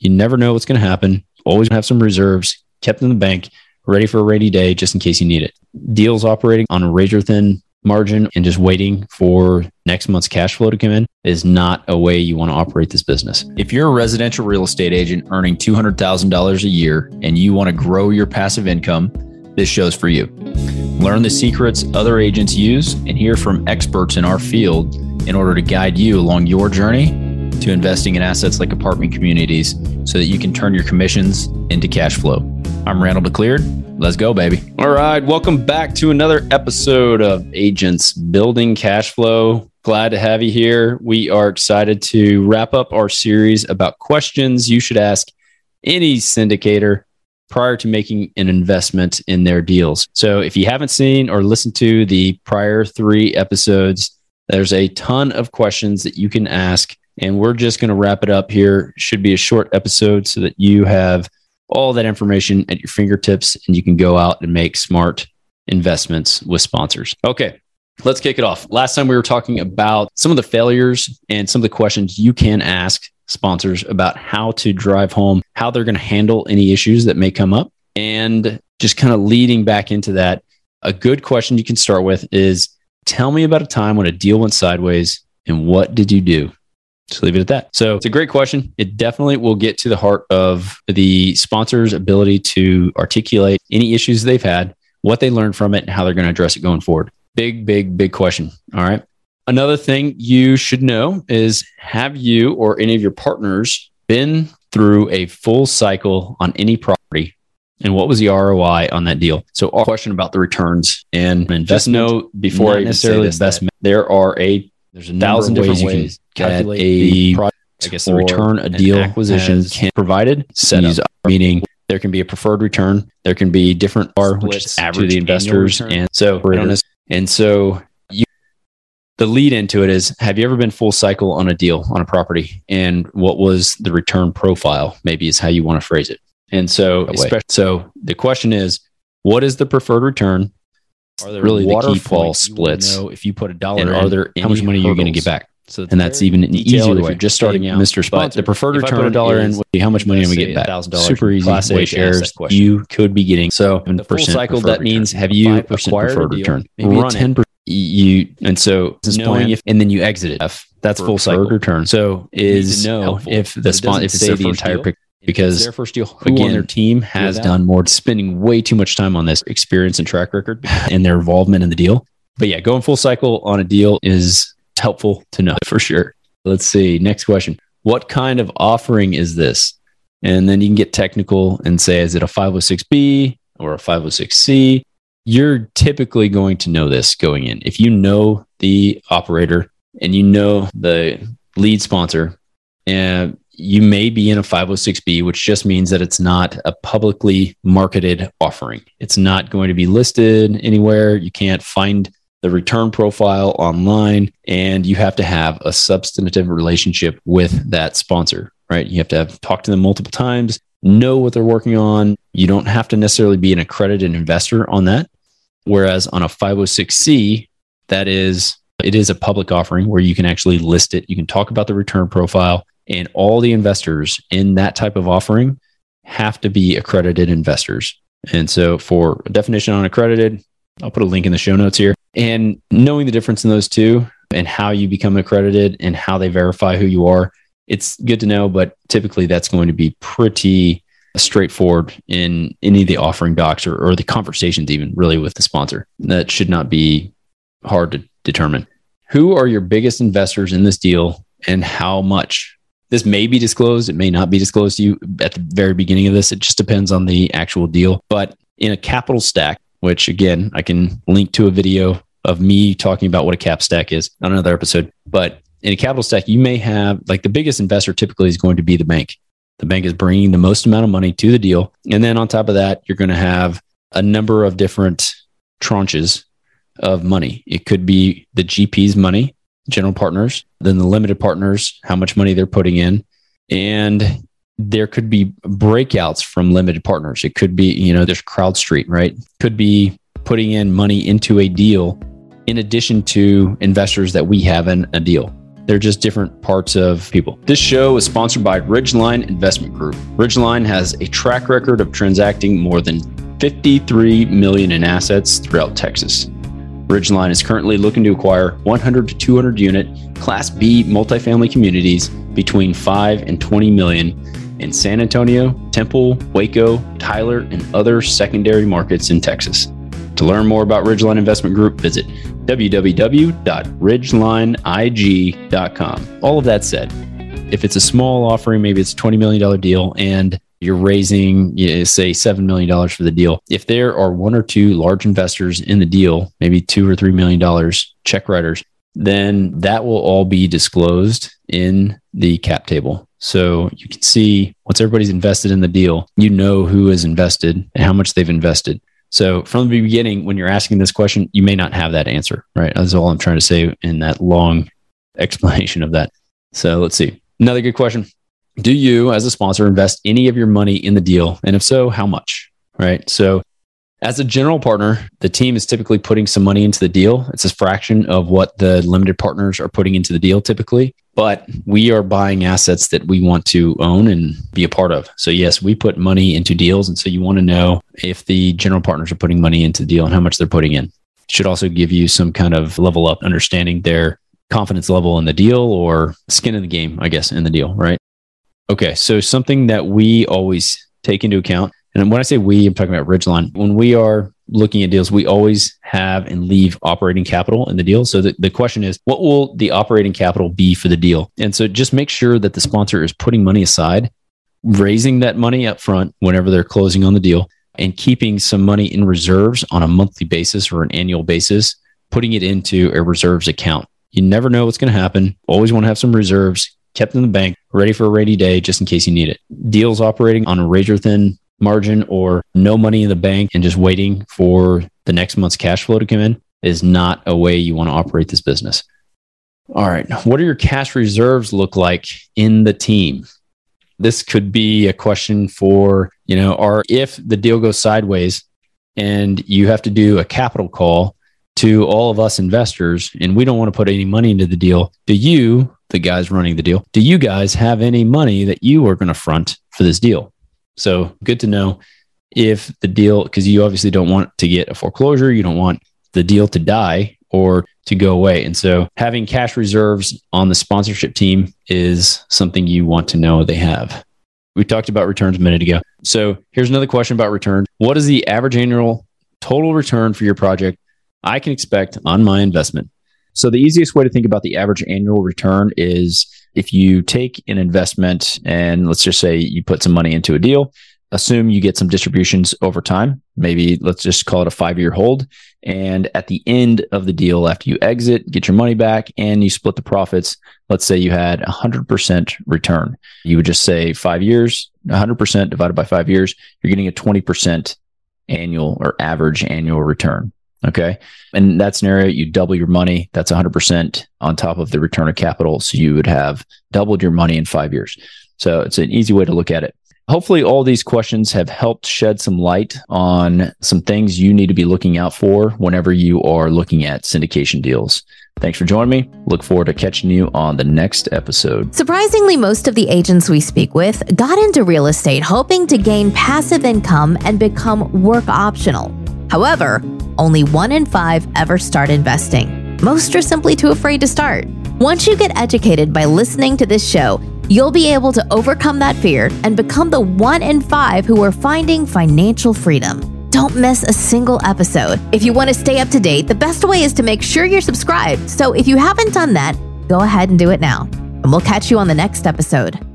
You never know what's going to happen. Always have some reserves kept in the bank, ready for a rainy day, just in case you need it. Deals operating on a razor thin margin and just waiting for next month's cash flow to come in is not a way you want to operate this business. If you're a residential real estate agent earning $200,000 a year and you want to grow your passive income, this show's for you. Learn the secrets other agents use and hear from experts in our field in order to guide you along your journey to investing in assets like apartment communities so that you can turn your commissions into cash flow. I'm Randal DeCleared. Let's go, baby. All right. Welcome back to another episode of Agents Building Cash Flow. Glad to have you here. We are excited to wrap up our series about questions you should ask any syndicator prior to making an investment in their deals. So if you haven't seen or listened to the prior three episodes, there's a ton of questions that you can ask. And we're just going to wrap it up here. Should be a short episode so that you have all that information at your fingertips and you can go out and make smart investments with sponsors. Okay, let's kick it off. Last time we were talking about some of the failures and some of the questions you can ask sponsors about how to drive home how they're going to handle any issues that may come up. And just kind of leading back into that, a good question you can start with is tell me about a time when a deal went sideways and what did you do? Just leave it at that. So it's a great question. It definitely will get to the heart of the sponsor's ability to articulate any issues they've had, what they learned from it, and how they're going to address it going forward. Big, big, big question. All right. Another thing you should know is have you or any of your partners been through a full cycle on any property? And what was the ROI on that deal? So, our question about the returns and investment. know before I necessarily investment, there are a there's a thousand different ways you can calculate a project, I guess the return a deal acquisition can provided. set up, meaning there can be a preferred return, there can be different R, which is average to the investors, and so and so you, the lead into it is have you ever been full cycle on a deal on a property? And what was the return profile maybe is how you want to phrase it. And so so the question is what is the preferred return? Are there really the key fall splits? if you put a dollar and in, are there how much money you're going to get back so and that's even an easier way. If you're just starting out, Mr. Spot, the preferred return a dollar in, how much money am we get back? Super easy. Class A shares you could be getting. So the full cycle, that means have you acquired preferred return? Maybe ten percent you and so knowing if and then you exit it. That's full cycle return. So is know if the spot if it's their the entire picture because their first deal who again, on their team has done more spending way too much time on this experience and track record and their involvement in the deal. But yeah, going full cycle on a deal is helpful to know for sure. Let's see. Next question. What kind of offering is this? And then you can get technical and say, is it a 506B or a 506C? you're typically going to know this going in. If you know the operator and you know the lead sponsor, and you may be in a 506B, which just means that it's not a publicly marketed offering. It's not going to be listed anywhere. You can't find the return profile online, and you have to have a substantive relationship with that sponsor, right? You have to have talked to them multiple times, know what they're working on. You don't have to necessarily be an accredited investor on that. Whereas on a 506C, that is, it is a public offering where you can actually list it. You can talk about the return profile, and all the investors in that type of offering have to be accredited investors. And so, for a definition on accredited, I'll put a link in the show notes here. And knowing the difference in those two and how you become accredited and how they verify who you are, it's good to know. But typically, that's going to be pretty straightforward in any of the offering docs or, or the conversations, even really with the sponsor. That should not be hard to determine. Who are your biggest investors in this deal and how much? This may be disclosed, it may not be disclosed to you at the very beginning of this. It just depends on the actual deal. But in a capital stack, which again, I can link to a video of me talking about what a cap stack is on another episode. But in a capital stack, you may have like the biggest investor typically is going to be the bank. The bank is bringing the most amount of money to the deal. And then on top of that, you're going to have a number of different tranches of money. It could be the GP's money, general partners, then the limited partners, how much money they're putting in. And there could be breakouts from limited partners. It could be, you know, there's CrowdStreet, right? Could be putting in money into a deal in addition to investors that we have in a deal. They're just different parts of people. This show is sponsored by Ridgeline Investment Group. Ridgeline has a track record of transacting more than 53 million in assets throughout Texas. Ridgeline is currently looking to acquire 100 to 200 unit Class B multifamily communities between 5 and 20 million in San Antonio, Temple, Waco, Tyler, and other secondary markets in Texas. To learn more about Ridgeline Investment Group, visit www.ridgelineig.com. All of that said, if it's a small offering, maybe it's a $20 million deal, and you're raising, you know, say, $7 million for the deal. If there are one or two large investors in the deal, maybe two or $3 million check writers, then that will all be disclosed in the cap table. So you can see once everybody's invested in the deal, you know who is invested and how much they've invested. So from the beginning, when you're asking this question, you may not have that answer, right? That's all I'm trying to say in that long explanation of that. So let's see. Another good question. Do you, as a sponsor, invest any of your money in the deal? And if so, how much? Right. So as a general partner, the team is typically putting some money into the deal. It's a fraction of what the limited partners are putting into the deal typically, but we are buying assets that we want to own and be a part of. So, yes, we put money into deals. And so you want to know if the general partners are putting money into the deal and how much they're putting in. It should also give you some kind of level up understanding their confidence level in the deal or skin in the game, I guess, in the deal, right? Okay. So, something that we always take into account and when I say we, I'm talking about Ridgeline. When we are looking at deals, we always have and leave operating capital in the deal. So the, the question is, what will the operating capital be for the deal? And so just make sure that the sponsor is putting money aside, raising that money up front whenever they're closing on the deal, and keeping some money in reserves on a monthly basis or an annual basis, putting it into a reserves account. You never know what's going to happen. Always want to have some reserves kept in the bank, ready for a rainy day, just in case you need it. Deals operating on a razor thin margin or no money in the bank and just waiting for the next month's cash flow to come in is not a way you want to operate this business. All right. What do your cash reserves look like in the team? This could be a question for, you know, or if the deal goes sideways and you have to do a capital call to all of us investors and we don't want to put any money into the deal, do you, the guys running the deal, do you guys have any money that you are going to front for this deal? So good to know if the deal, because you obviously don't want to get a foreclosure, you don't want the deal to die or to go away. And so having cash reserves on the sponsorship team is something you want to know they have. We talked about returns a minute ago. So here's another question about returns. What is the average annual total return for your project I can expect on my investment? So the easiest way to think about the average annual return is if you take an investment and let's just say you put some money into a deal, assume you get some distributions over time. Maybe let's just call it a five year hold. And at the end of the deal, after you exit, get your money back and you split the profits, let's say you had 100% return. You would just say five years, 100% divided by five years, you're getting a 20% annual or average annual return. Okay. In that scenario, you double your money. That's 100% on top of the return of capital. So you would have doubled your money in five years. So it's an easy way to look at it. Hopefully, all these questions have helped shed some light on some things you need to be looking out for whenever you are looking at syndication deals. Thanks for joining me. Look forward to catching you on the next episode. Surprisingly, most of the agents we speak with got into real estate hoping to gain passive income and become work optional. However, only one in five ever start investing. Most are simply too afraid to start. Once you get educated by listening to this show, you'll be able to overcome that fear and become the one in five who are finding financial freedom. Don't miss a single episode. If you want to stay up to date, the best way is to make sure you're subscribed. So if you haven't done that, go ahead and do it now. And we'll catch you on the next episode.